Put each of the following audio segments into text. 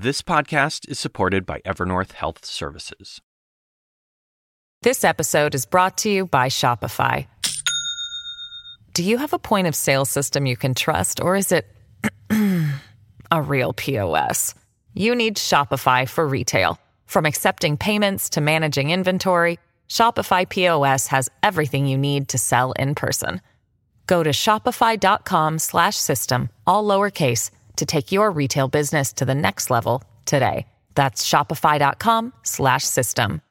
This podcast is supported by Evernorth Health Services. This episode is brought to you by Shopify. Do you have a point of sale system you can trust, or is it a real POS? You need Shopify for retail. From accepting payments to managing inventory, Shopify POS has everything you need to sell in person. Go to shopify.com/system all lowercase to take your retail business to the next level today. That's shopify.com/system.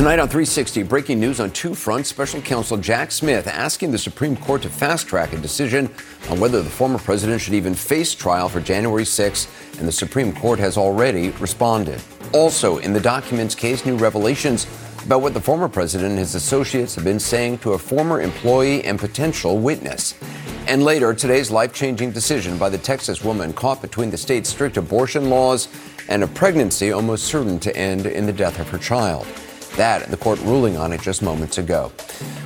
Tonight on 360, breaking news on two fronts. Special counsel Jack Smith asking the Supreme Court to fast track a decision on whether the former president should even face trial for January 6th, and the Supreme Court has already responded. Also, in the documents case, new revelations about what the former president and his associates have been saying to a former employee and potential witness. And later, today's life changing decision by the Texas woman caught between the state's strict abortion laws and a pregnancy almost certain to end in the death of her child. That and the court ruling on it just moments ago.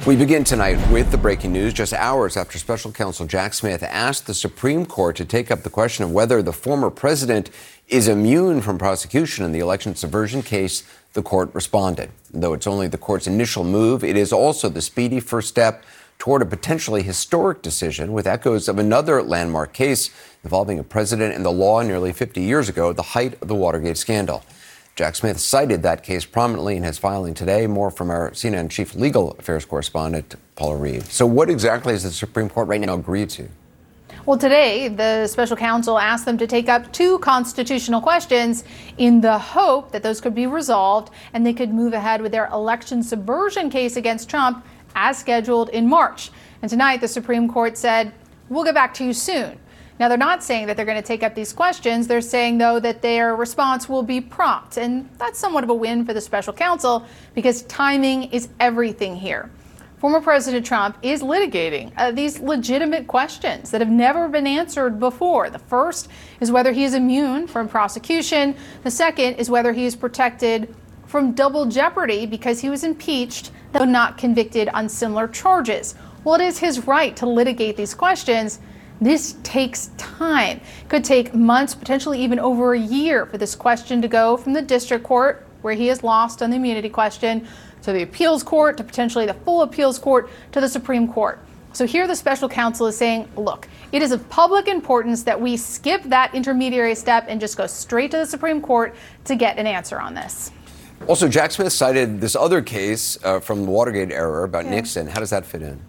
We begin tonight with the breaking news just hours after special counsel Jack Smith asked the Supreme Court to take up the question of whether the former president is immune from prosecution in the election subversion case. The court responded. Though it's only the court's initial move, it is also the speedy first step toward a potentially historic decision with echoes of another landmark case involving a president and the law nearly 50 years ago, the height of the Watergate scandal. Jack Smith cited that case prominently in his filing today. More from our CNN chief legal affairs correspondent, Paula Reid. So, what exactly is the Supreme Court right now agreed to? Well, today, the special counsel asked them to take up two constitutional questions in the hope that those could be resolved and they could move ahead with their election subversion case against Trump as scheduled in March. And tonight, the Supreme Court said, We'll get back to you soon. Now, they're not saying that they're going to take up these questions. They're saying, though, that their response will be prompt. And that's somewhat of a win for the special counsel because timing is everything here. Former President Trump is litigating uh, these legitimate questions that have never been answered before. The first is whether he is immune from prosecution, the second is whether he is protected from double jeopardy because he was impeached, though not convicted on similar charges. Well, it is his right to litigate these questions. This takes time. It Could take months, potentially even over a year for this question to go from the district court, where he has lost on the immunity question, to the appeals court, to potentially the full appeals court, to the Supreme Court. So here the special counsel is saying, look, it is of public importance that we skip that intermediary step and just go straight to the Supreme Court to get an answer on this. Also, Jack Smith cited this other case uh, from the Watergate era about yeah. Nixon. How does that fit in?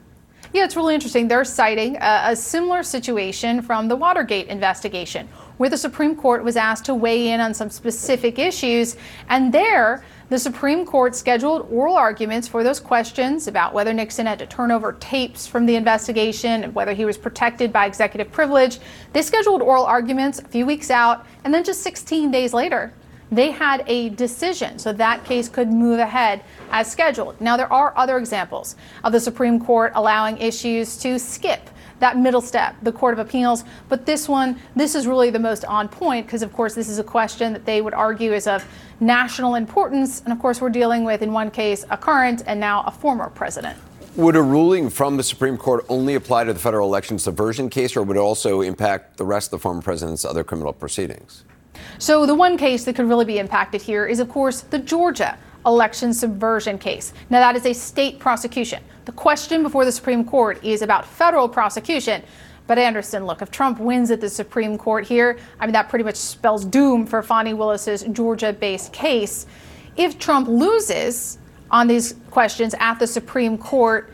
Yeah, it's really interesting. They're citing a, a, similar situation from the Watergate investigation, where the Supreme Court was asked to weigh in on some specific issues. And there, the Supreme Court scheduled oral arguments for those questions about whether Nixon had to turn over tapes from the investigation and whether he was protected by executive privilege. They scheduled oral arguments a few weeks out, and then just 16 days later, they had a decision, so that case could move ahead as scheduled. Now, there are other examples of the Supreme Court allowing issues to skip that middle step, the Court of Appeals. But this one, this is really the most on point because, of course, this is a question that they would argue is of national importance. And, of course, we're dealing with, in one case, a current and now a former president. Would a ruling from the Supreme Court only apply to the federal election subversion case, or would it also impact the rest of the former president's other criminal proceedings? So, the one case that could really be impacted here is, of course, the Georgia election subversion case. Now, that is a state prosecution. The question before the Supreme Court is about federal prosecution. But Anderson, look, if Trump wins at the Supreme Court here, I mean, that pretty much spells doom for Fani Willis's Georgia based case. If Trump loses on these questions at the Supreme Court,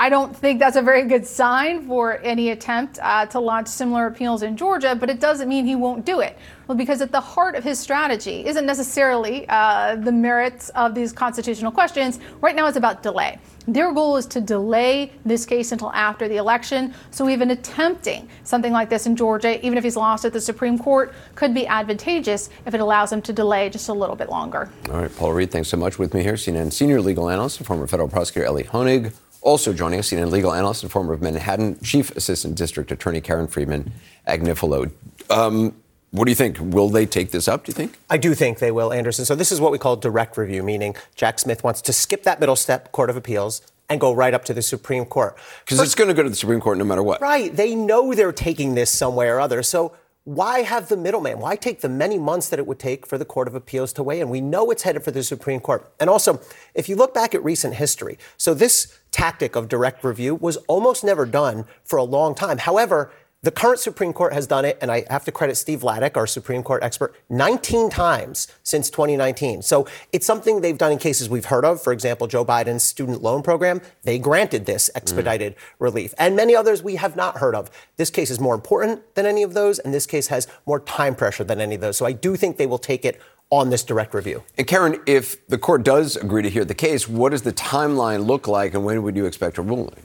I don't think that's a very good sign for any attempt uh, to launch similar appeals in Georgia, but it doesn't mean he won't do it. Well, because at the heart of his strategy isn't necessarily uh, the merits of these constitutional questions. Right now, it's about delay. Their goal is to delay this case until after the election. So, even attempting something like this in Georgia, even if he's lost at the Supreme Court, could be advantageous if it allows him to delay just a little bit longer. All right, Paula Reid, thanks so much. With me here, CNN senior legal analyst and former federal prosecutor Elie Honig. Also joining us, CNN legal analyst and former of Manhattan Chief Assistant District Attorney Karen Friedman Agnifilo. Um, what do you think? Will they take this up, do you think? I do think they will, Anderson. So this is what we call direct review, meaning Jack Smith wants to skip that middle step, Court of Appeals, and go right up to the Supreme Court. Because it's going to go to the Supreme Court no matter what. Right. They know they're taking this some way or other. So why have the middleman? Why take the many months that it would take for the Court of Appeals to weigh in? We know it's headed for the Supreme Court. And also, if you look back at recent history, so this tactic of direct review was almost never done for a long time. However, the current Supreme Court has done it, and I have to credit Steve Vladeck, our Supreme Court expert, 19 times since 2019. So it's something they've done in cases we've heard of. For example, Joe Biden's student loan program, they granted this expedited mm. relief. And many others we have not heard of. This case is more important than any of those, and this case has more time pressure than any of those. So I do think they will take it on this direct review. And Karen, if the court does agree to hear the case, what does the timeline look like, and when would you expect a ruling?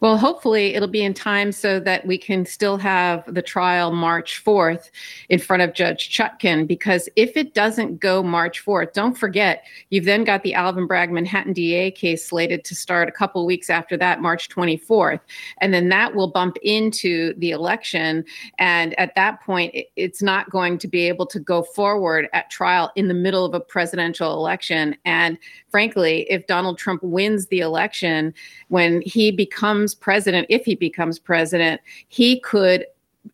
Well, hopefully it'll be in time so that we can still have the trial March 4th in front of Judge Chutkan. Because if it doesn't go March 4th, don't forget, you've then got the Alvin Bragg Manhattan DA case slated to start a couple weeks after that, March 24th. And then that will bump into the election. And at that point, it's not going to be able to go forward at trial in the middle of a presidential election. And frankly, if Donald Trump wins the election, when he becomes president, if he becomes president, he could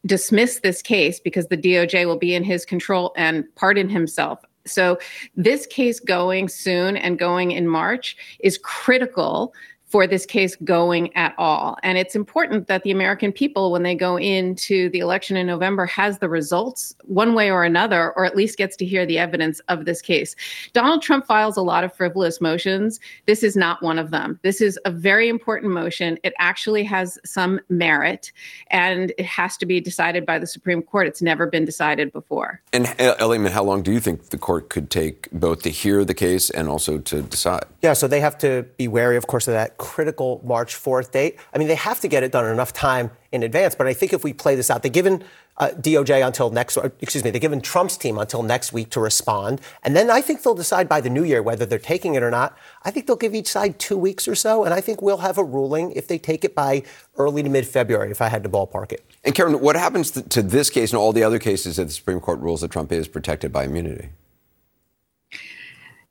dismiss this case because the DOJ will be in his control and pardon himself. So, this case going soon and going in March is critical for this case going at all. And it's important that the American people, when they go into the election in November, has the results one way or another, or at least gets to hear the evidence of this case. Donald Trump files a lot of frivolous motions. This is not one of them. This is a very important motion. It actually has some merit, and it has to be decided by the Supreme Court. It's never been decided before. And uh, Ellingman, how long do you think the court could take both to hear the case and also to decide? Yeah, so they have to be wary, of course, of that critical March 4th date. I mean, they have to get it done in enough time in advance. But I think if we play this out, they've given uh, DOJ until next, excuse me, they've given Trump's team until next week to respond. And then I think they'll decide by the new year whether they're taking it or not. I think they'll give each side two weeks or so. And I think we'll have a ruling if they take it by early to mid February, if I had to ballpark it. And Karen, what happens to this case and all the other cases that the Supreme Court rules that Trump is protected by immunity?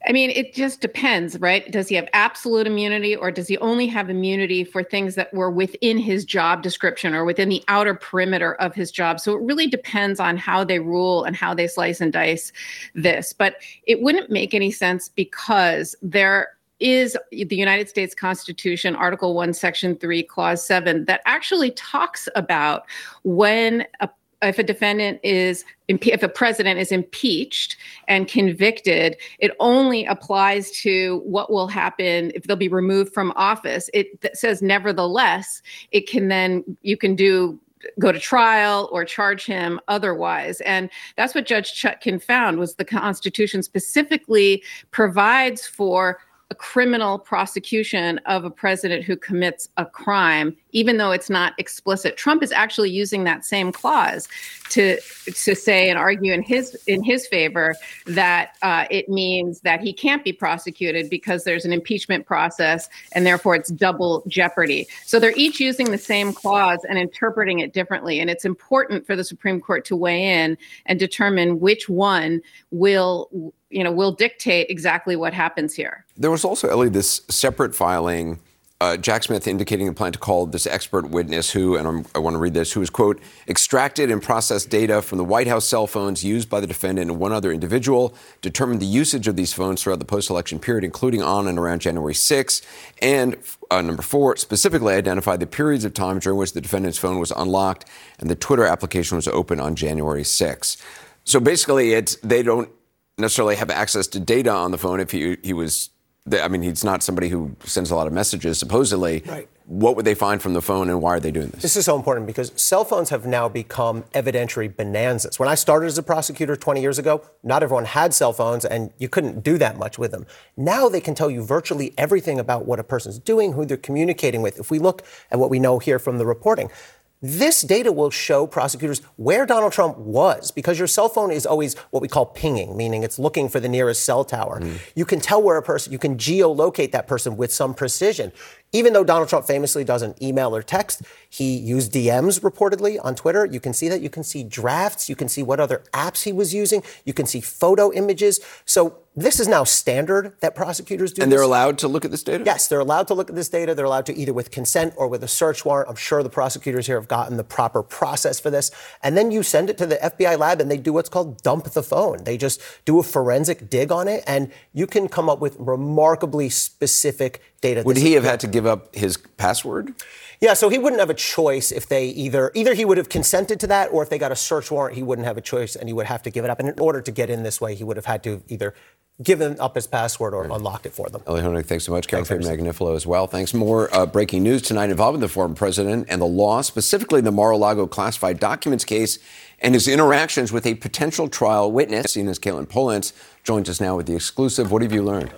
I mean, it just depends, right? Does he have absolute immunity or does he only have immunity for things that were within his job description or within the outer perimeter of his job? So it really depends on how they rule and how they slice and dice this. But it wouldn't make any sense because there is the United States Constitution, Article 1, Section 3, Clause 7, that actually talks about when a if a defendant is if a president is impeached and convicted it only applies to what will happen if they'll be removed from office. It says nevertheless it can then you can do go to trial or charge him otherwise. And that's what judge chutkan found was the constitution specifically provides for a criminal prosecution of a president who commits a crime, even though it's not explicit. Trump is actually using that same clause to to say and argue in his in his favor that uh, it means that he can't be prosecuted because there's an impeachment process and therefore it's double jeopardy. So they're each using the same clause and interpreting it differently, and it's important for the Supreme Court to weigh in and determine which one will you know will dictate exactly what happens here. There was also Elie this separate filing. Uh, Jack Smith indicating a plan to call this expert witness who, and I'm, i want to read this, who has, quote, extracted and processed data from the White House cell phones used by the defendant and one other individual, determined the usage of these phones throughout the post election period, including on and around January 6, and uh, number four, specifically identified the periods of time during which the defendant's phone was unlocked and the Twitter application was open on January 6. So basically, it's they don't necessarily have access to data on the phone if he, he was I mean, he's not somebody who sends a lot of messages, supposedly. Right. What would they find from the phone and why are they doing this? This is so important because cell phones have now become evidentiary bonanzas. When I started as a prosecutor 20 years ago, not everyone had cell phones and you couldn't do that much with them. Now they can tell you virtually everything about what a person's doing, who they're communicating with. If we look at what we know here from the reporting, this data will show prosecutors where Donald Trump was because your cell phone is always what we call pinging, meaning it's looking for the nearest cell tower. Mm. You can tell where a person, you can geolocate that person with some precision. Even though Donald Trump famously doesn't email or text, he used DMs reportedly on Twitter. You can see that. You can see drafts. You can see what other apps he was using. You can see photo images. So this is now standard that prosecutors do. And they're this. allowed to look at this data? Yes, they're allowed to look at this data. They're allowed to either with consent or with a search warrant. I'm sure the prosecutors here have gotten the proper process for this. And then you send it to the FBI lab and they do what's called dump the phone. They just do a forensic dig on it and you can come up with remarkably specific data. Would he have had to give up his password? yeah, so he wouldn't have a choice if they either either he would have consented to that or if they got a search warrant, he wouldn't have a choice and he would have to give it up. And in order to get in this way, he would have had to either given up his password or unlocked it for them. Elie Honig, thanks so much. Thanks, Friedman Agnifilo as well. Thanks. More uh, breaking news tonight involving the former president and the law, specifically the Mar-a-Lago classified documents case and his interactions with a potential trial witness. Seen as Katelyn Polantz joins us now with the exclusive. What have you learned?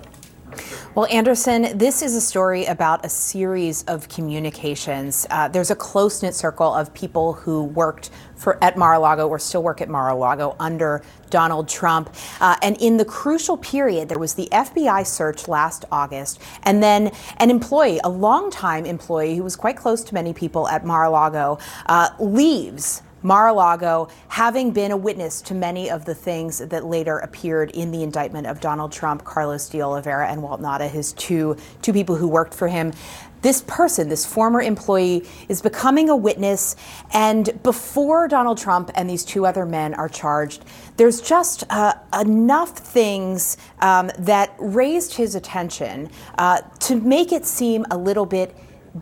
Well, Anderson, this is a story about a series of communications. Uh, there's a close knit circle of people who worked for at Mar-a-Lago or still work at Mar-a-Lago under Donald Trump. Uh, and in the crucial period, there was the FBI search last August, and then an employee, a longtime employee who was quite close to many people at Mar-a-Lago, uh, leaves Mar-a-Lago, having been a witness to many of the things that later appeared in the indictment of Donald Trump, Carlos de Oliveira, and Walt Nauta, his two two people who worked for him. This person, this former employee, is becoming a witness, and before Donald Trump and these two other men are charged, there's just uh, enough things um, that raised his attention uh, to make it seem a little bit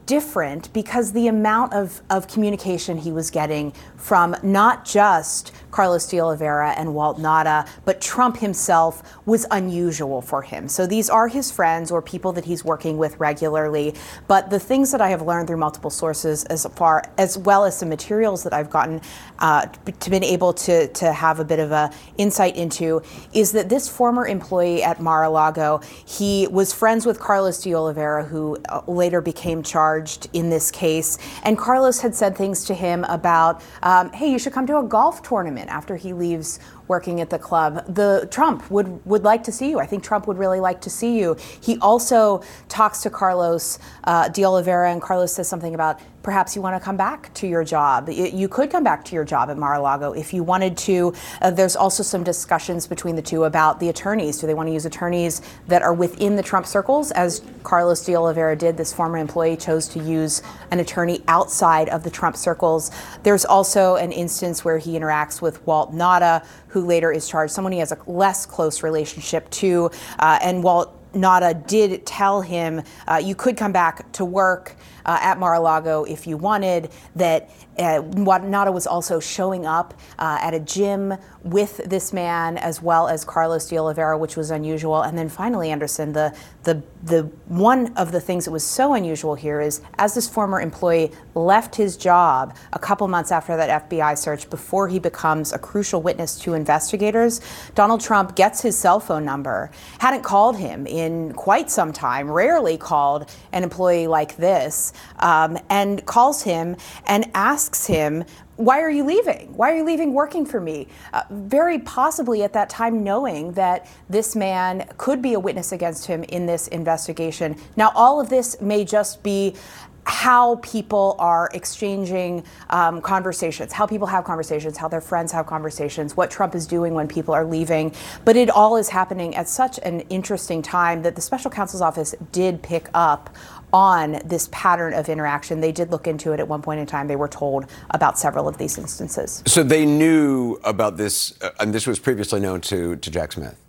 different because the amount of, of communication he was getting from not just Carlos de Oliveira and Walt Nauta, but Trump himself was unusual for him. So these are his friends or people that he's working with regularly. But the things that I have learned through multiple sources, as far as well as some materials that I've gotten uh, to been able to to have a bit of a insight into, is that this former employee at Mar-a-Lago, he was friends with Carlos de Oliveira, who uh, later became charged in this case, and Carlos had said things to him about, um, "Hey, you should come to a golf tournament." after he leaves working at the club. The Trump would would like to see you. I think Trump would really like to see you. He also talks to Carlos uh, de Oliveira, and Carlos says something about perhaps you want to come back to your job. You could come back to your job at Mar-a-Lago if you wanted to. Uh, there's also some discussions between the two about the attorneys. Do they want to use attorneys that are within the Trump circles, as Carlos de Oliveira did? This former employee chose to use an attorney outside of the Trump circles. There's also an instance where he interacts with Walt Nauta, who later is charged, someone he has a less close relationship to, uh, and Walt. Nauta did tell him uh, you could come back to work uh, at Mar-a-Lago if you wanted. That uh, Nauta was also showing up uh, at a gym with this man as well as Carlos de Oliveira, which was unusual. And then finally, Anderson, the the the one of the things that was so unusual here is as this former employee left his job a couple months after that FBI search, before he becomes a crucial witness to investigators, Donald Trump gets his cell phone number. Hadn't called him in quite some time. Rarely called an employee like this, um, and calls him and asks him why are you leaving? Why are you leaving working for me? Uh, very possibly at that time knowing that this man could be a witness against him in this investigation. Now, all of this may just be how people are exchanging um, conversations, how people have conversations, how their friends have conversations, what Trump is doing when people are leaving. But it all is happening at such an interesting time that the special counsel's office did pick up on this pattern of interaction. They did look into it at one point in time. They were told about several of these instances. So they knew about this, uh, and this was previously known to, to Jack Smith.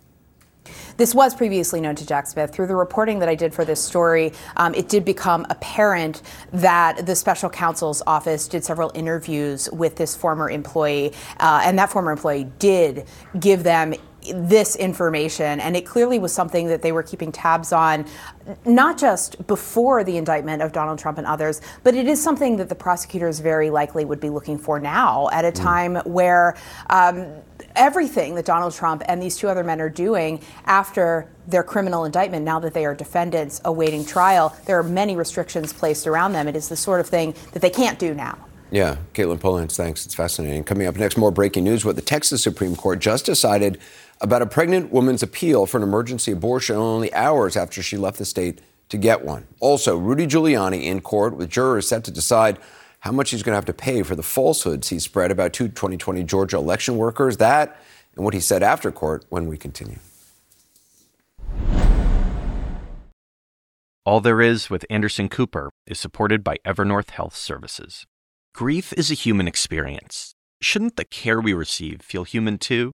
This was previously known to Jack Smith. Through the reporting that I did for this story, um, it did become apparent that the special counsel's office did several interviews with this former employee, uh, and that former employee did give them this information, and it clearly was something that they were keeping tabs on, not just before the indictment of Donald Trump and others, but it is something that the prosecutors very likely would be looking for now at a time where. Um, everything that Donald Trump and these two other men are doing after their criminal indictment, now that they are defendants awaiting trial, there are many restrictions placed around them. It is the sort of thing that they can't do now. Yeah, Katelyn Polantz, thanks. It's fascinating. Coming up next, more breaking news. What the Texas Supreme Court just decided about a pregnant woman's appeal for an emergency abortion only hours after she left the state to get one. Also, Rudy Giuliani in court with jurors set to decide how much he's going to have to pay for the falsehoods he spread about two 2020 Georgia election workers. That and what he said after court when we continue. All There Is with Anderson Cooper is supported by Evernorth Health Services. Grief is a human experience. Shouldn't the care we receive feel human too?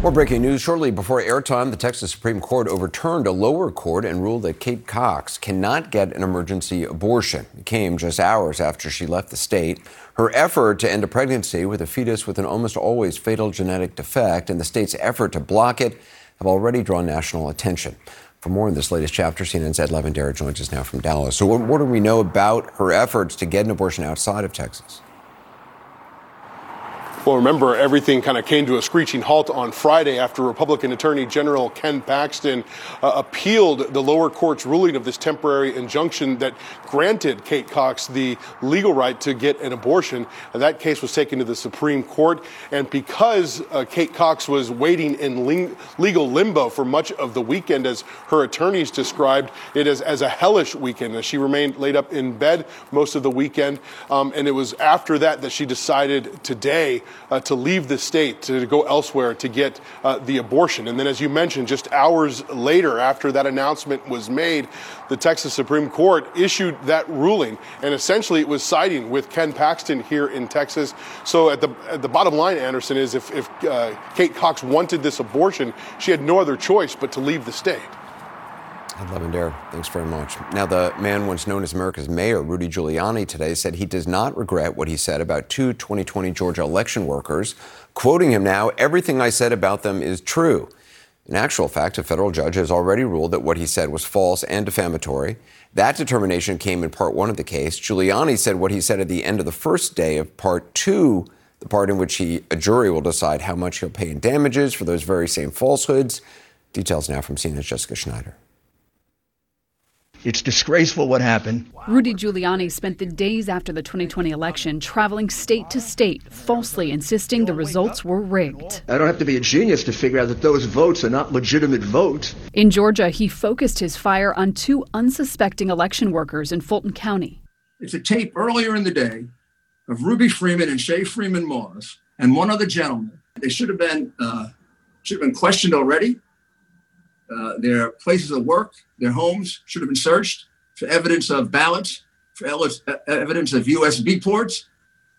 More breaking news shortly before airtime. The Texas Supreme Court overturned a lower court and ruled that Kate Cox cannot get an emergency abortion. It came just hours after she left the state. Her effort to end a pregnancy with a fetus with an almost always fatal genetic defect and the state's effort to block it have already drawn national attention. For more on this latest chapter, CNN's Ed Lavandera joins us now from Dallas. So, what, what do we know about her efforts to get an abortion outside of Texas? Well, remember, everything kind of came to a screeching halt on Friday after Republican Attorney General Ken Paxton uh, appealed the lower court's ruling of this temporary injunction that granted Kate Cox the legal right to get an abortion. That case was taken to the Supreme Court. And because uh, Kate Cox was waiting in ling- legal limbo for much of the weekend, as her attorneys described it as, as a hellish weekend, as she remained laid up in bed most of the weekend. Um, and it was after that that she decided today uh, to leave the state, to, to go elsewhere to get uh, the abortion. And then, as you mentioned, just hours later, after that announcement was made, the Texas Supreme Court issued that ruling. And essentially, it was siding with Ken Paxton here in Texas. So, at the, at the bottom line, Anderson, is if, if uh, Kate Cox wanted this abortion, she had no other choice but to leave the state. Ed Lavandera, thanks very much. Now, the man once known as America's mayor, Rudy Giuliani, today said he does not regret what he said about two 2020 Georgia election workers. Quoting him now, everything I said about them is true. In actual fact, a federal judge has already ruled that what he said was false and defamatory. That determination came in part one of the case. Giuliani said what he said at the end of the first day of part two, the part in which he, a jury will decide how much he'll pay in damages for those very same falsehoods. Details now from CNN's Jessica Schneider. It's disgraceful what happened. Rudy Giuliani spent the days after the 2020 election traveling state to state, falsely insisting the results were rigged. I don't have to be a genius to figure out that those votes are not legitimate votes. In Georgia, he focused his fire on two unsuspecting election workers in Fulton County. It's a tape earlier in the day of Ruby Freeman and Shaye Freeman Moss and one other gentleman. They should have been uh, should have been questioned already. Uh, their places of work, their homes should have been searched for evidence of ballots, for evidence of USB ports,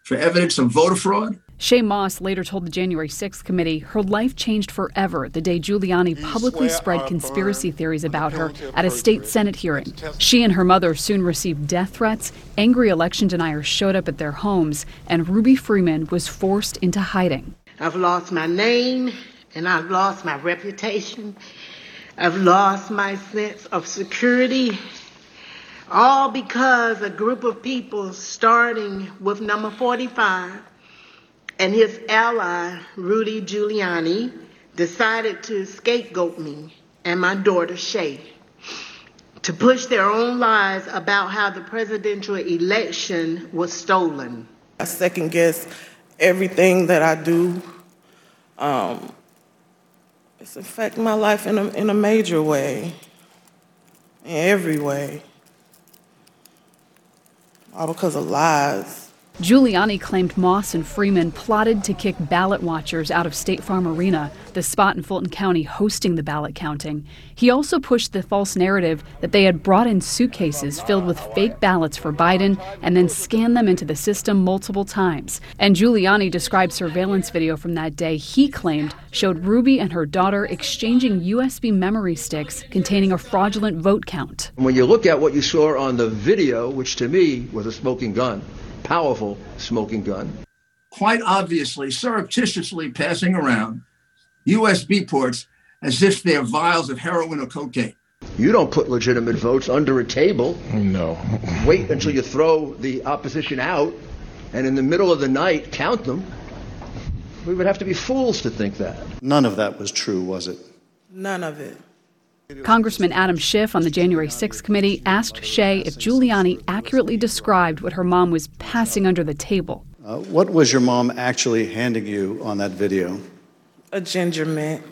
for evidence of voter fraud. Shaye Moss later told the January 6th committee her life changed forever the day Giuliani publicly spread conspiracy theories about her at a state Senate hearing. She and her mother soon received death threats, angry election deniers showed up at their homes, and Ruby Freeman was forced into hiding. I've lost my name and I've lost my reputation I've lost my sense of security, all because a group of people, starting with number 45 and his ally, Rudy Giuliani, decided to scapegoat me and my daughter, Shaye. to push their own lies about how the presidential election was stolen. I second guess everything that I do. Um, it's affecting my life in a, in a major way, in every way, all because of lies. Giuliani claimed Moss and Freeman plotted to kick ballot watchers out of State Farm Arena, the spot in Fulton County hosting the ballot counting. He also pushed the false narrative that they had brought in suitcases filled with fake ballots for Biden and then scanned them into the system multiple times. And Giuliani described surveillance video from that day he claimed showed Ruby and her daughter exchanging USB memory sticks containing a fraudulent vote count. When you look at what you saw on the video, which to me was a smoking gun, powerful smoking gun. Quite obviously, surreptitiously passing around USB ports as if they're vials of heroin or cocaine. You don't put legitimate votes under a table. No. Wait until you throw the opposition out and in the middle of the night count them. We would have to be fools to think that. None of that was true, was it? None of it. Congressman Adam Schiff on the January 6th committee asked Shaye if Giuliani accurately described what her mom was passing under the table. Uh, what was your mom actually handing you on that video? A ginger mint.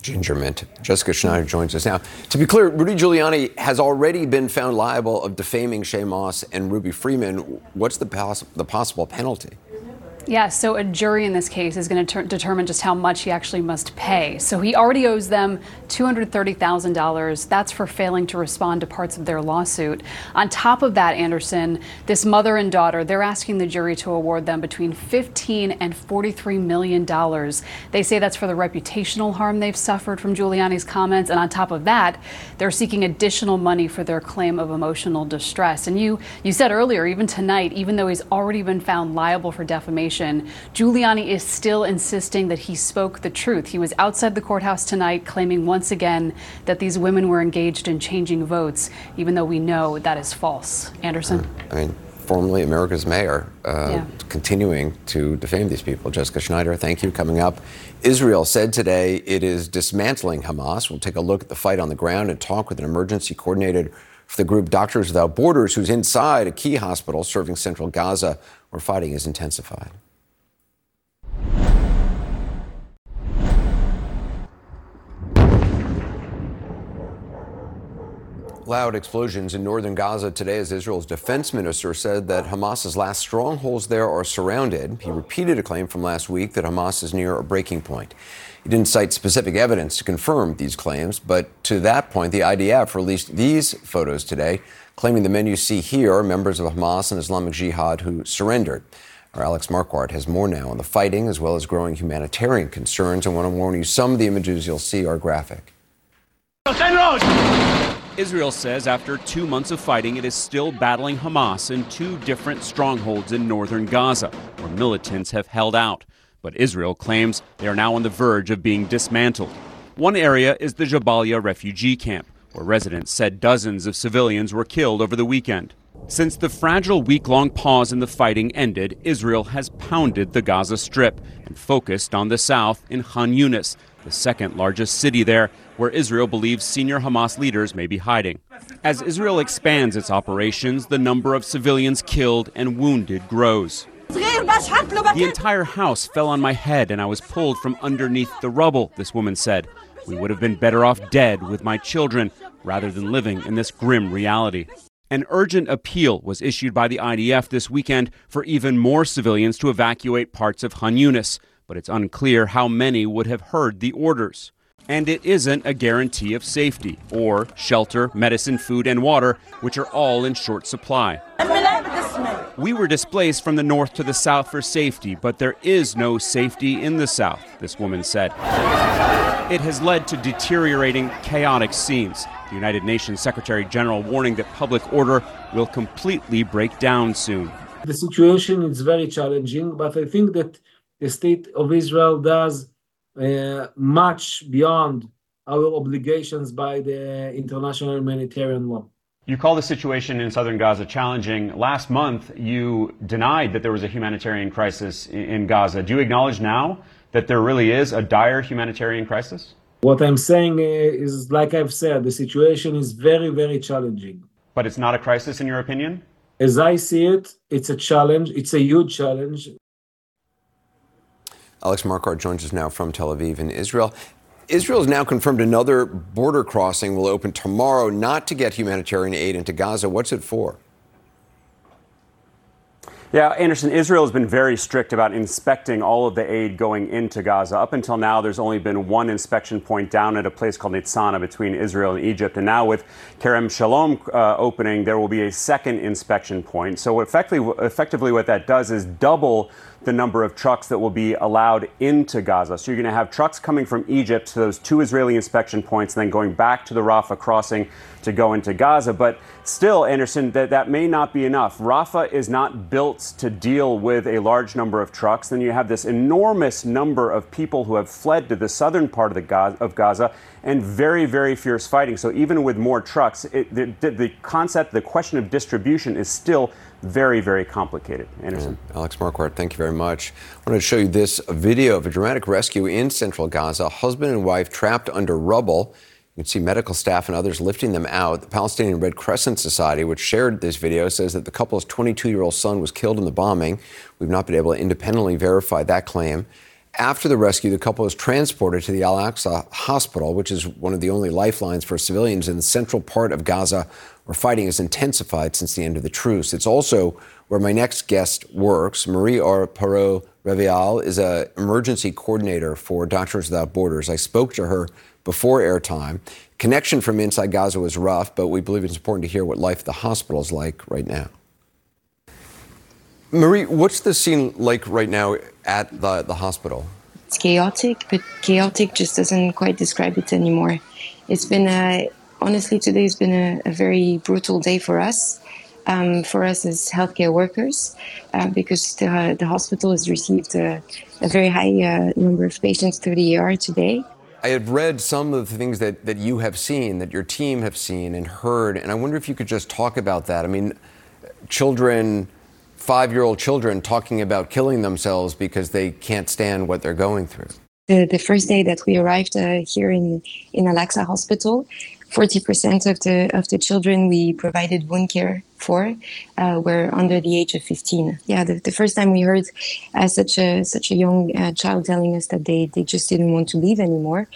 Ginger Mint. Jessica Schneider joins us now. To be clear, Rudy Giuliani has already been found liable of defaming Shaye Moss and Ruby Freeman. What's the, poss- the possible penalty? Yeah, so a jury in this case is going to ter- determine just how much he actually must pay. So he already owes them $230,000. That's for failing to respond to parts of their lawsuit. On top of that, Anderson, this mother and daughter, they're asking the jury to award them between 15 and 43 million dollars. They say that's for the reputational harm they've suffered from Giuliani's comments, and on top of that, they're seeking additional money for their claim of emotional distress. And you you said earlier, even tonight, even though he's already been found liable for defamation, Giuliani is still insisting that he spoke the truth. He was outside the courthouse tonight claiming once again that these women were engaged in changing votes, even though we know that is false. Anderson? I mean, formerly America's mayor, uh, Yeah. continuing to defame these people. Jessica Schneider, thank you. Coming up, Israel said today it is dismantling Hamas. We'll take a look at the fight on the ground and talk with an emergency coordinator for the group Doctors Without Borders, who's inside a key hospital serving central Gaza, where fighting is intensified. Loud explosions in northern Gaza today as Israel's defense minister said that Hamas's last strongholds there are surrounded. He repeated a claim from last week that Hamas is near a breaking point. He didn't cite specific evidence to confirm these claims, but to that point, the IDF released these photos today, claiming the men you see here are members of Hamas and Islamic Jihad who surrendered. Our Alex Marquardt has more now on the fighting as well as growing humanitarian concerns. I want to warn you, some of the images you'll see are graphic. Israel says after two months of fighting, it is still battling Hamas in two different strongholds in northern Gaza, where militants have held out. But Israel claims they are now on the verge of being dismantled. One area is the Jabalia refugee camp, where residents said dozens of civilians were killed over the weekend. Since the fragile week long pause in the fighting ended, Israel has pounded the Gaza Strip and focused on the south in Khan Yunis, the second largest city there, where Israel believes senior Hamas leaders may be hiding. As Israel expands its operations, the number of civilians killed and wounded grows. The entire house fell on my head and I was pulled from underneath the rubble, this woman said. We would have been better off dead with my children rather than living in this grim reality. An urgent appeal was issued by the IDF this weekend for even more civilians to evacuate parts of Khan Yunis, but it's unclear how many would have heard the orders. And it isn't a guarantee of safety or shelter, medicine, food, and water, which are all in short supply. We were displaced from the north to the south for safety, but there is no safety in the south, this woman said. It has led to deteriorating, chaotic scenes. The United Nations Secretary General warning that public order will completely break down soon. The situation is very challenging, but I think that the state of Israel does uh, much beyond our obligations by the international humanitarian law. You call the situation in southern Gaza challenging. Last month, you denied that there was a humanitarian crisis in Gaza. Do you acknowledge now that there really is a dire humanitarian crisis? What I'm saying is, like I've said, the situation is very, very challenging. But it's not a crisis, in your opinion? As I see it, it's a challenge. It's a huge challenge. Alex Marquardt joins us now from Tel Aviv in Israel. Israel has now confirmed another border crossing will open tomorrow, not to get humanitarian aid into Gaza. What's it for? Yeah, Anderson, Israel has been very strict about inspecting all of the aid going into Gaza. Up until now, there's only been one inspection point down at a place called Nitzana between Israel and Egypt. And now with Kerem Shalom uh, opening, there will be a second inspection point. So effectively, effectively what that does is double the number of trucks that will be allowed into Gaza. So you're going to have trucks coming from Egypt to those two Israeli inspection points and then going back to the Rafah crossing to go into Gaza. But still, Anderson, that, that may not be enough. Rafah is not built to deal with a large number of trucks. Then you have this enormous number of people who have fled to the southern part of, the Gaza, of Gaza and very, very fierce fighting. So even with more trucks, it, the, the concept, the question of distribution is still very, very complicated. Anderson. Alex Marquardt, thank you very much. I wanted to show you this video of a dramatic rescue in central Gaza. Husband and wife trapped under rubble. You can see medical staff and others lifting them out. The Palestinian Red Crescent Society, which shared this video, says that the couple's 22 year old son was killed in the bombing. We've not been able to independently verify that claim. After the rescue, the couple was transported to the Al Aqsa Hospital, which is one of the only lifelines for civilians in the central part of Gaza where fighting has intensified since the end of the truce. It's also where my next guest works. Marie-Aure Perreaut Revial is an emergency coordinator for Doctors Without Borders. I spoke to her before airtime. Connection from inside Gaza was rough, but we believe it's important to hear what life at the hospital is like right now. Marie, what's the scene like right now at the, the hospital? It's chaotic, but chaotic just doesn't quite describe it anymore. It's been a honestly, today has been a, a very brutal day for us. Um, for us as healthcare workers, uh, because the, the, hospital has received a, a very high uh, number of patients through the ER today. I have read some of the things that, that you have seen, that your team have seen and heard, and I wonder if you could just talk about that. I mean, children, five year old children, talking about killing themselves because they can't stand what they're going through. The, the first day that we arrived uh, here in, in Al Aqsa Hospital, 40% of the of the children we provided wound care for uh, were under the age of 15. Yeah, the, the first time we heard uh, such a such a young uh, child telling us that they, they just didn't want to leave anymore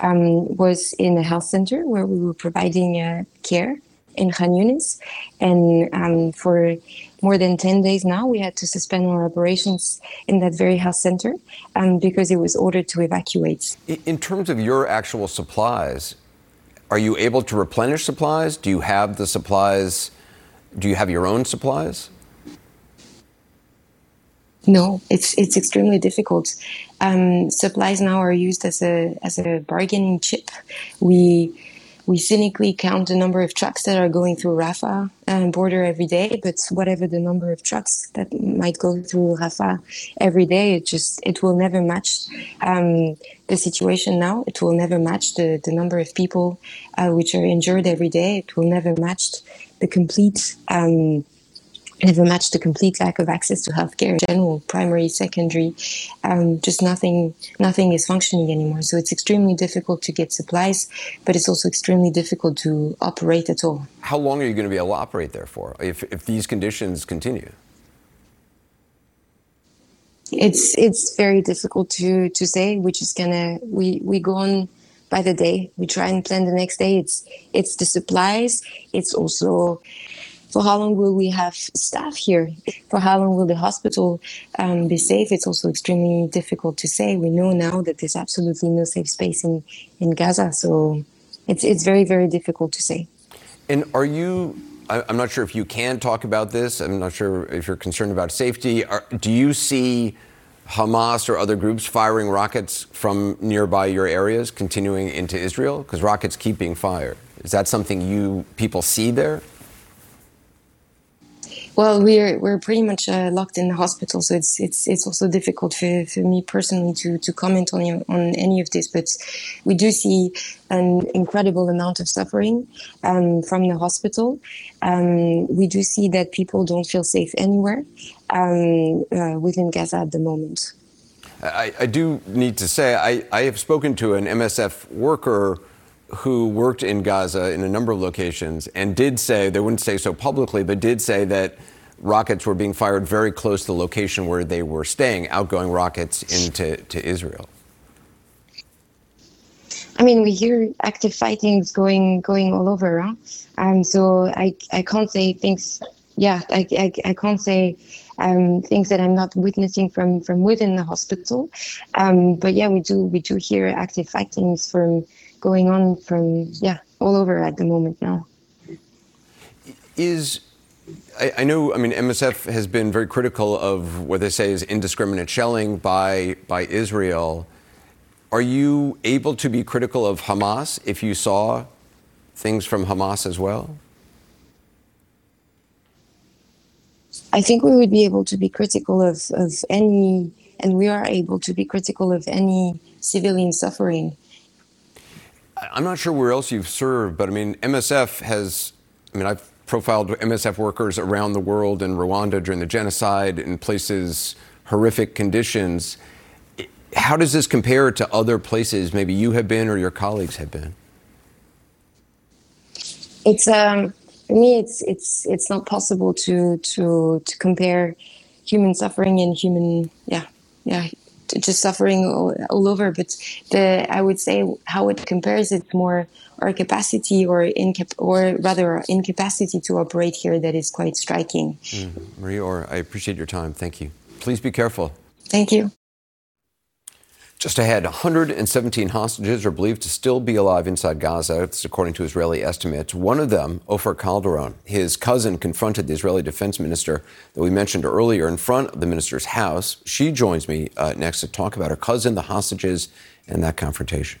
um, was in a health center where we were providing uh, care in Khan Yunis, and um, for more than 10 days now, we had to suspend our operations in that very health center um, because it was ordered to evacuate. In terms of your actual supplies, are you able to replenish supplies? Do you have the supplies? Do you have your own supplies? No, it's it's extremely difficult. Um, supplies now are used as a as a bargaining chip. We we cynically count the number of trucks that are going through Rafah uh, border every day, but whatever the number of trucks that might go through Rafah every day, it just it will never match um, the situation now. It will never match the, the number of people uh, which are injured every day. It will never match the complete um, never match the complete lack of access to healthcare in general, primary, secondary. Um, just nothing, nothing is functioning anymore. So it's extremely difficult to get supplies, but it's also extremely difficult to operate at all. How long are you going to be able to operate there for if, if these conditions continue? It's it's very difficult to to say. We just gonna we we go on by the day. We try and plan the next day. It's it's the supplies. It's also for how long will we have staff here? For how long will the hospital um, be safe? It's also extremely difficult to say. We know now that there's absolutely no safe space in, in Gaza. So it's, it's very, very difficult to say. And are you, I'm not sure if you can talk about this. I'm not sure if you're concerned about safety. Are, do you see Hamas or other groups firing rockets from nearby your areas continuing into Israel? Because rockets keep being fired. Is that something you people see there? Well, we're we're pretty much uh, locked in the hospital, so it's it's it's also difficult for, for me personally to to comment on on any of this. But we do see an incredible amount of suffering um, from the hospital. Um, we do see that people don't feel safe anywhere um, uh, within Gaza at the moment. I, I do need to say, I, I have spoken to an MSF worker who worked in Gaza in a number of locations and did say, they wouldn't say so publicly, but did say that rockets were being fired very close to the location where they were staying, outgoing rockets into to Israel. I mean, we hear active fightings going going all over. Huh? Um, so I I can't say things. Yeah, I I, I can't say um, things that I'm not witnessing from from within the hospital. Um, but yeah, we do we do hear active fightings from going on from yeah all over at the moment now. Is I, I, know, I mean, MSF has been very critical of what they say is indiscriminate shelling by by Israel. Are you able to be critical of Hamas if you saw things from Hamas as well? I think we would be able to be critical of, of any, and we are able to be critical of any civilian suffering. I'm not sure where else you've served, but I mean, MSF has, I mean, I've profiled MSF workers around the world in Rwanda during the genocide in places, horrific conditions. How does this compare to other places maybe you have been or your colleagues have been? It's um, for me, it's it's it's not possible to to to compare human suffering and human yeah yeah just suffering all, all, over. But the I would say how it compares it's more our capacity or incap or rather our incapacity to operate here that is quite striking. Mm. Marie-Aure I appreciate your time. Thank you. Please be careful. Thank you. Just ahead, 117 hostages are believed to still be alive inside Gaza. It's according to Israeli estimates. One of them, Ofer Kalderon, his cousin, confronted the Israeli defense minister that we mentioned earlier in front of the minister's house. She joins me uh, next to talk about her cousin, the hostages, and that confrontation.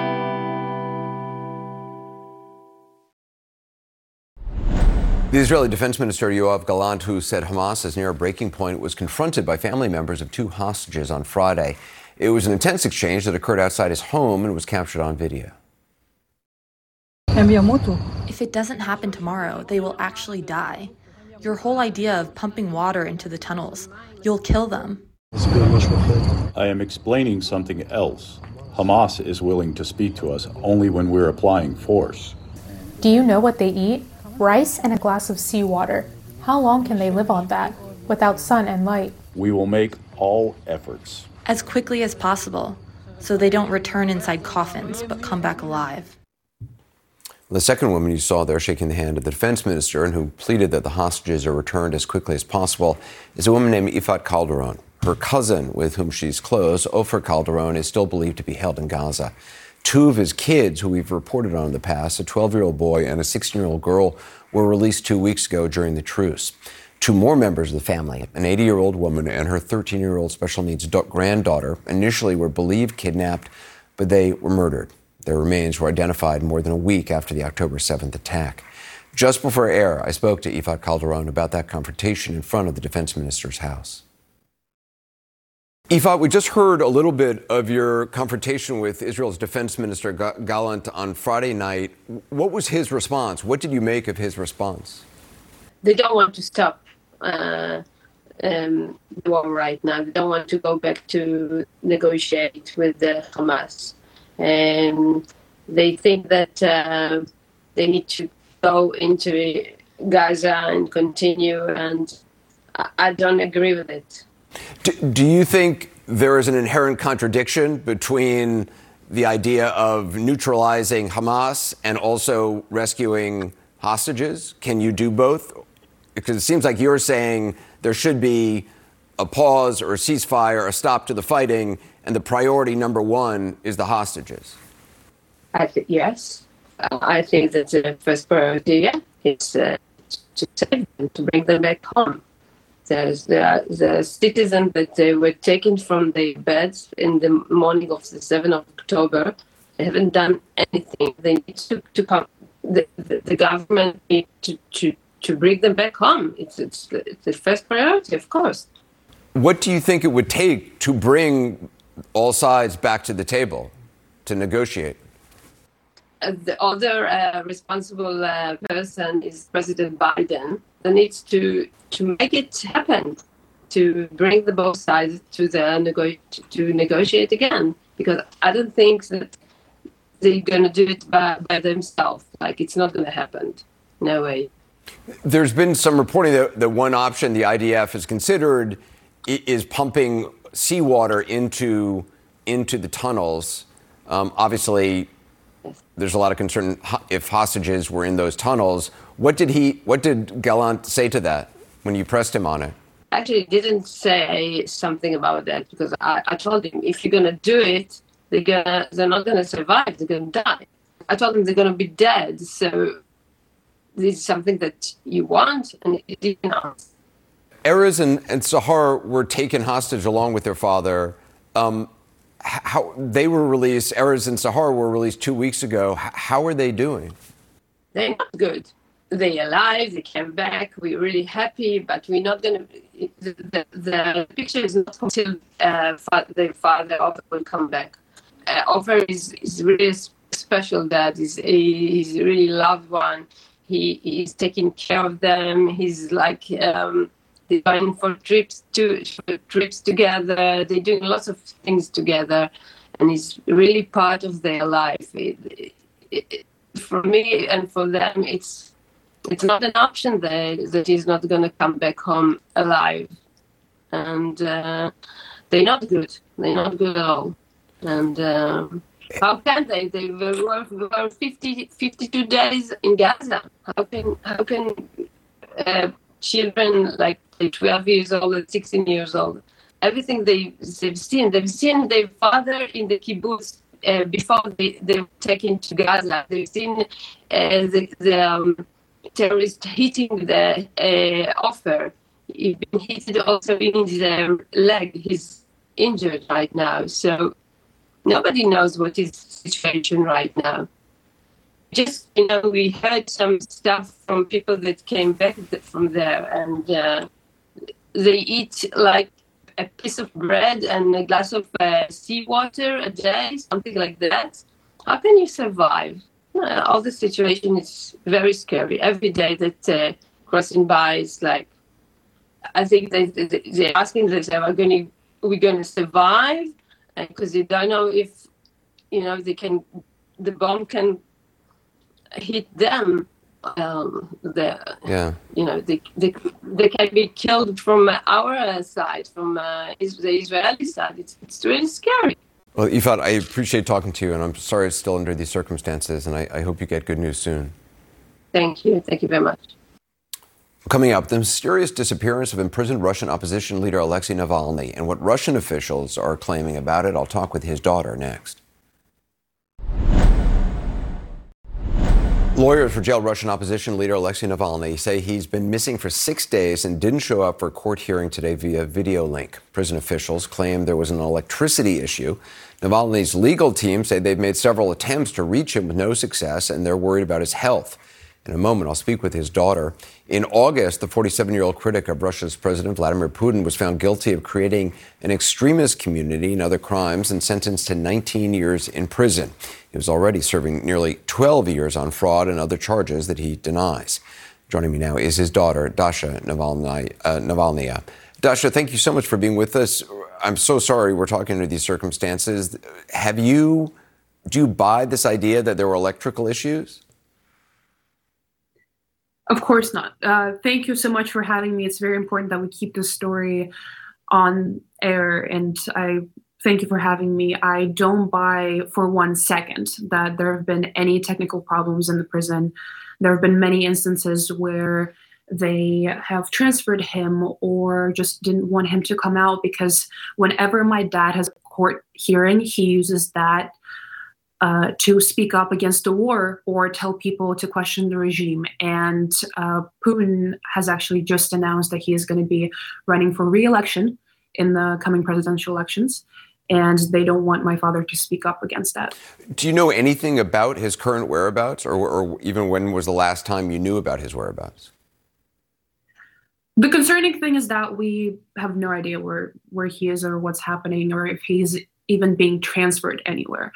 The Israeli Defense Minister Yoav Gallant, who said Hamas is near a breaking point, was confronted by family members of two hostages on Friday. It was an intense exchange that occurred outside his home and was captured on video. If it doesn't happen tomorrow, they will actually die. Your whole idea of pumping water into the tunnels, you'll kill them. I am explaining something else. Hamas is willing to speak to us only when we're applying force. Do you know what they eat? Rice and a glass of seawater. How long can they live on that without sun and light? We will make all efforts. As quickly as possible, so they don't return inside coffins but come back alive. The second woman you saw there shaking the hand of the defense minister and who pleaded that the hostages are returned as quickly as possible is a woman named Ifat Kalderon. Her cousin, with whom she's close, Ofer Kalderon, is still believed to be held in Gaza. Two of his kids, who we've reported on in the past, a 12 year old boy and a 16 year old girl, were released two weeks ago during the truce. Two more members of the family, an 80 year old woman and her 13 year old special needs granddaughter, initially were believed kidnapped, but they were murdered. Their remains were identified more than a week after the October 7th attack. Just before air, I spoke to Ifat Kalderon about that confrontation in front of the defense minister's house. Ifat, we just heard a little bit of your confrontation with Israel's defense minister Gallant on Friday night. What was his response? What did you make of his response? They don't want to stop uh, um, the war right now. They don't want to go back to negotiate with the Hamas. And they think that uh, they need to go into Gaza and continue. And I don't agree with it. Do, do you think there is an inherent contradiction between the idea of neutralizing Hamas and also rescuing hostages? Can you do both? Because it seems like you're saying there should be a pause or a ceasefire, a stop to the fighting, and the priority number one is the hostages. I think yes. I think that the first priority, yeah, is uh, to save them, to bring them back home. There's the, the citizens that they were taken from their beds in the morning of the 7th of October. They haven't done anything. They need to, to come. The, the, the government need to, to, to bring them back home. It's, it's, it's the first priority, of course. What do you think it would take to bring all sides back to the table to negotiate? Uh, the other uh, responsible uh, person is President Biden. Needs to to make it happen, to bring the both sides to the nego- to negotiate again. Because I don't think that they're going to do it by, by themselves. Like it's not going to happen. No way. There's been some reporting that, that one option the IDF has considered is pumping seawater into into the tunnels. Um, obviously, there's a lot of concern if hostages were in those tunnels. What did he? What did Gallant say to that when you pressed him on it? Actually, didn't say something about that because I, I told him if you're gonna do it, they're gonna they're not gonna survive. They're gonna die. I told him they're gonna be dead. So this is something that you want, and he did not. Erez and, and Sahar were taken hostage along with their father. Um, how they were released, Erez and Sahar were released two weeks ago. How are they doing? They're not good. They're alive. They came back. We're really happy, but we're not going to. The, the, picture is not until uh, the father Ofer will come back. Uh, Ofer is, is really special dad. He's, he's a really loved one. He, is taking care of them. He's like. Um, they're going for trips to for trips together. They're doing lots of things together, and it's really part of their life. It, it, for me and for them, it's it's not an option there that he's not going to come back home alive, and uh, they're not good. They're not good at all, and. Um, how can they? They were, were 50, 52 days in Gaza. How can how can uh, children like 12 years old and 16 years old. Everything they, they've seen, they've seen their father in the kibbutz uh, before they, they were taken to Gaza. They've seen uh, the, the um, terrorists hitting the uh, Ofer. He's been hit also in his um, leg. He's injured right now. So nobody knows what is the situation right now just you know we heard some stuff from people that came back from there and uh, they eat like a piece of bread and a glass of uh, seawater a day something like that. How can you survive? Uh, all the situation is very scary. Every day that uh, crossing by is like i think they, they, they're asking themselves are going to we going to survive because they don't know if you know they can the bomb can hit them, um, the, yeah. you know, they, they, they can be killed from our side, from uh, the Israeli side. It's, it's really scary. Well, Yifat, I appreciate talking to you, and I'm sorry it's still under these circumstances, and I, I hope you get good news soon. Thank you. Thank you very much. Coming up, the mysterious disappearance of imprisoned Russian opposition leader Alexei Navalny and what Russian officials are claiming about it. I'll talk with his daughter next. Lawyers for jailed Russian opposition leader Alexei Navalny say he's been missing for six days and didn't show up for a court hearing today via video link. Prison officials claim there was an electricity issue. Navalny's legal team say they've made several attempts to reach him with no success, and they're worried about his health. In a moment, I'll speak with his daughter. In August, the 47 year old critic of Russia's President Vladimir Putin was found guilty of creating an extremist community and other crimes and sentenced to 19 years in prison. He was already serving nearly 12 years on fraud and other charges that he denies. Joining me now is his daughter, Dasha Navalny, uh, Navalnaya. Dasha, thank you so much for being with us. I'm so sorry we're talking under these circumstances. Have you, do you buy this idea that there were electrical issues? Of course not. Uh, thank you so much for having me. It's very important that we keep this story on air, and I thank you for having me. I don't buy for one second that there have been any technical problems in the prison. There have been many instances where they have transferred him or just didn't want him to come out because whenever my dad has a court hearing, he uses that uh, to speak up against the war or tell people to question the regime. And uh, Putin has actually just announced that he is going to be running for re-election in the coming presidential elections. And they don't want my father to speak up against that. Do you know anything about his current whereabouts, or, or even when was the last time you knew about his whereabouts? The concerning thing is that we have no idea where where he is or what's happening or if he's even being transferred anywhere.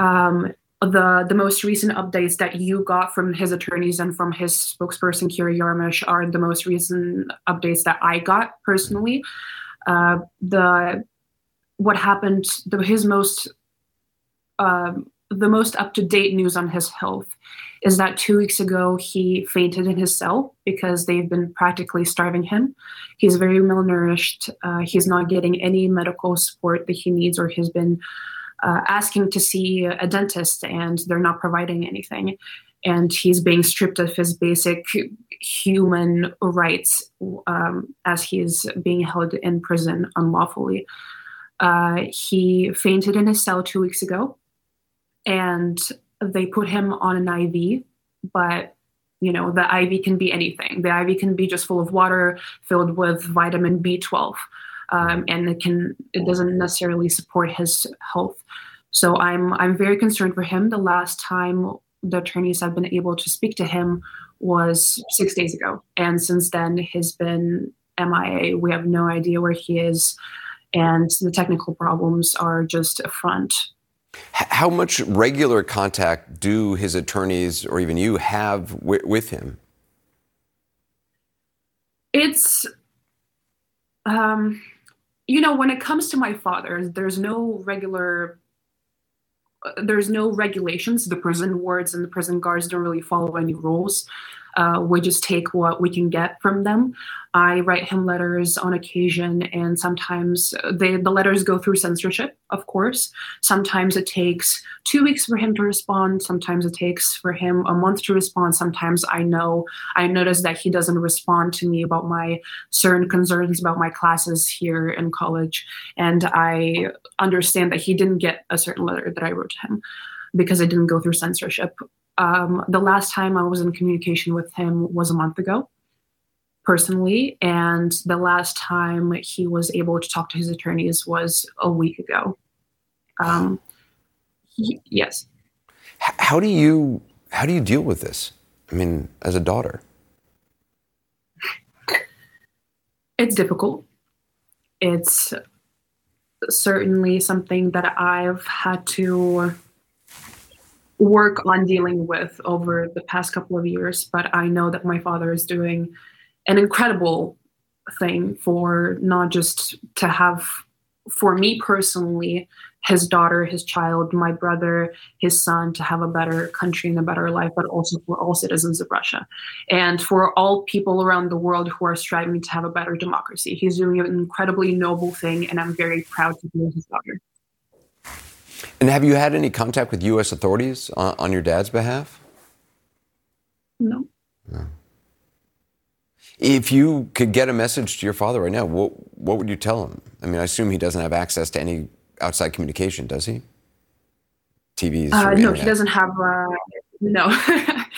Um, the the most recent updates that you got from his attorneys and from his spokesperson Kira Yarmysh are the most recent updates that I got personally. Uh, the what happened, the, his most um, the most up to date news on his health is that two weeks ago he fainted in his cell because they've been practically starving him. He's very malnourished. Uh, he's not getting any medical support that he needs, or he's been uh, asking to see a dentist and they're not providing anything. And he's being stripped of his basic human rights um, as he is being held in prison unlawfully. Uh, he fainted in his cell two weeks ago and they put him on an IV, but you know the IV can be anything. The IV can be just full of water filled with vitamin B12, um, and it can it doesn't necessarily support his health. So I'm I'm very concerned for him. The last time the attorneys have been able to speak to him was six days ago, and since then he's been MIA. We have no idea where he is, and the technical problems are just a front how much regular contact do his attorneys or even you have w- with him? It's, um, you know, when it comes to my father, there's no regular, uh, there's no regulations. The prison wards and the prison guards don't really follow any rules. Uh, we just take what we can get from them. I write him letters on occasion, and sometimes they, the letters go through censorship, of course. Sometimes it takes two weeks for him to respond. Sometimes it takes for him a month to respond. Sometimes I know I notice that he doesn't respond to me about my certain concerns about my classes here in college, and I understand that he didn't get a certain letter that I wrote to him because it didn't go through censorship. Um, the last time I was in communication with him was a month ago, personally, and the last time he was able to talk to his attorneys was a week ago. Um, he, yes. How do you how do you deal with this? I mean, as a daughter, it's difficult. It's certainly something that I've had to work on dealing with over the past couple of years, but I know that my father is doing an incredible thing for not just to have, for me personally, his daughter, his child, my brother, his son to have a better country and a better life, but also for all citizens of Russia and for all people around the world who are striving to have a better democracy. He's doing an incredibly noble thing, and I'm very proud to be his daughter. And have you had any contact with U.S. authorities on, on your dad's behalf? No. no. If you could get a message to your father right now, what, what would you tell him? I mean, I assume he doesn't have access to any outside communication, does he? TVs? Uh, no, he doesn't have. Uh, no,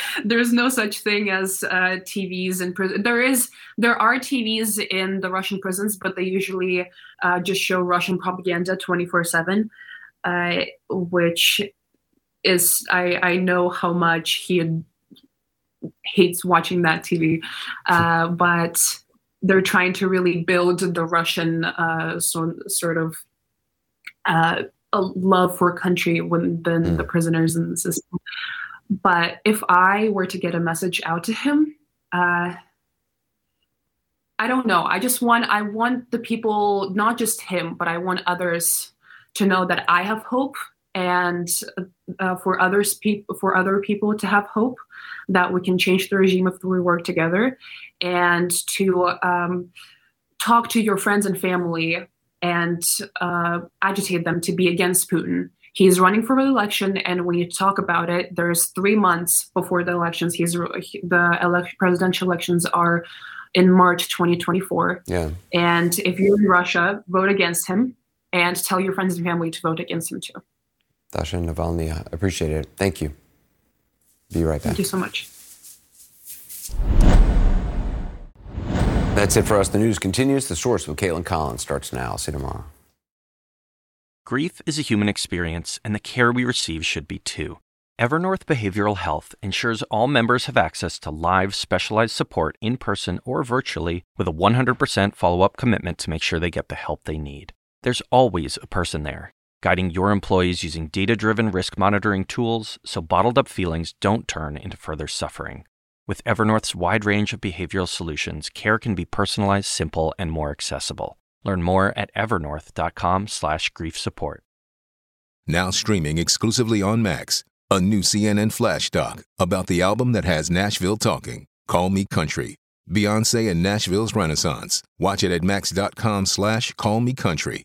there's no such thing as uh, TVs in prison. There is, there are TVs in the Russian prisons, but they usually uh, just show Russian propaganda 24 seven uh, which is I, I know how much he hates watching that TV, uh, but they're trying to really build the Russian uh, sort sort of uh, a love for country within mm. the prisoners in the system. But if I were to get a message out to him, uh, I don't know. I just want I want the people, not just him, but I want others to know that I have hope and uh, for others pe- for other people to have hope that we can change the regime if we work together and to um, talk to your friends and family and uh, agitate them to be against Putin. He's running for re-election, and when you talk about it, there's three months before the elections. He's the presidential elections are in March 2024. Yeah. And if you're in Russia, vote against him and tell your friends and family to vote against him too. Dasha Navalny, I appreciate it. Thank you. Be right back. Thank you so much. That's it for us. The news continues. The source with Kaitlan Collins starts now. See you tomorrow. Grief is a human experience, and the care we receive should be too. Evernorth Behavioral Health ensures all members have access to live, specialized support in person or virtually with a 100% follow up commitment to make sure they get the help they need. There's always a person there, guiding your employees using data driven risk monitoring tools so bottled up feelings don't turn into further suffering. With Evernorth's wide range of behavioral solutions, care can be personalized, simple, and more accessible. Learn more at evernorth.com/slash grief support. Now streaming exclusively on Max, a new CNN flash doc about the album that has Nashville talking. Call Me Country. Beyonce and Nashville's Renaissance. Watch it at max.com slash call me country.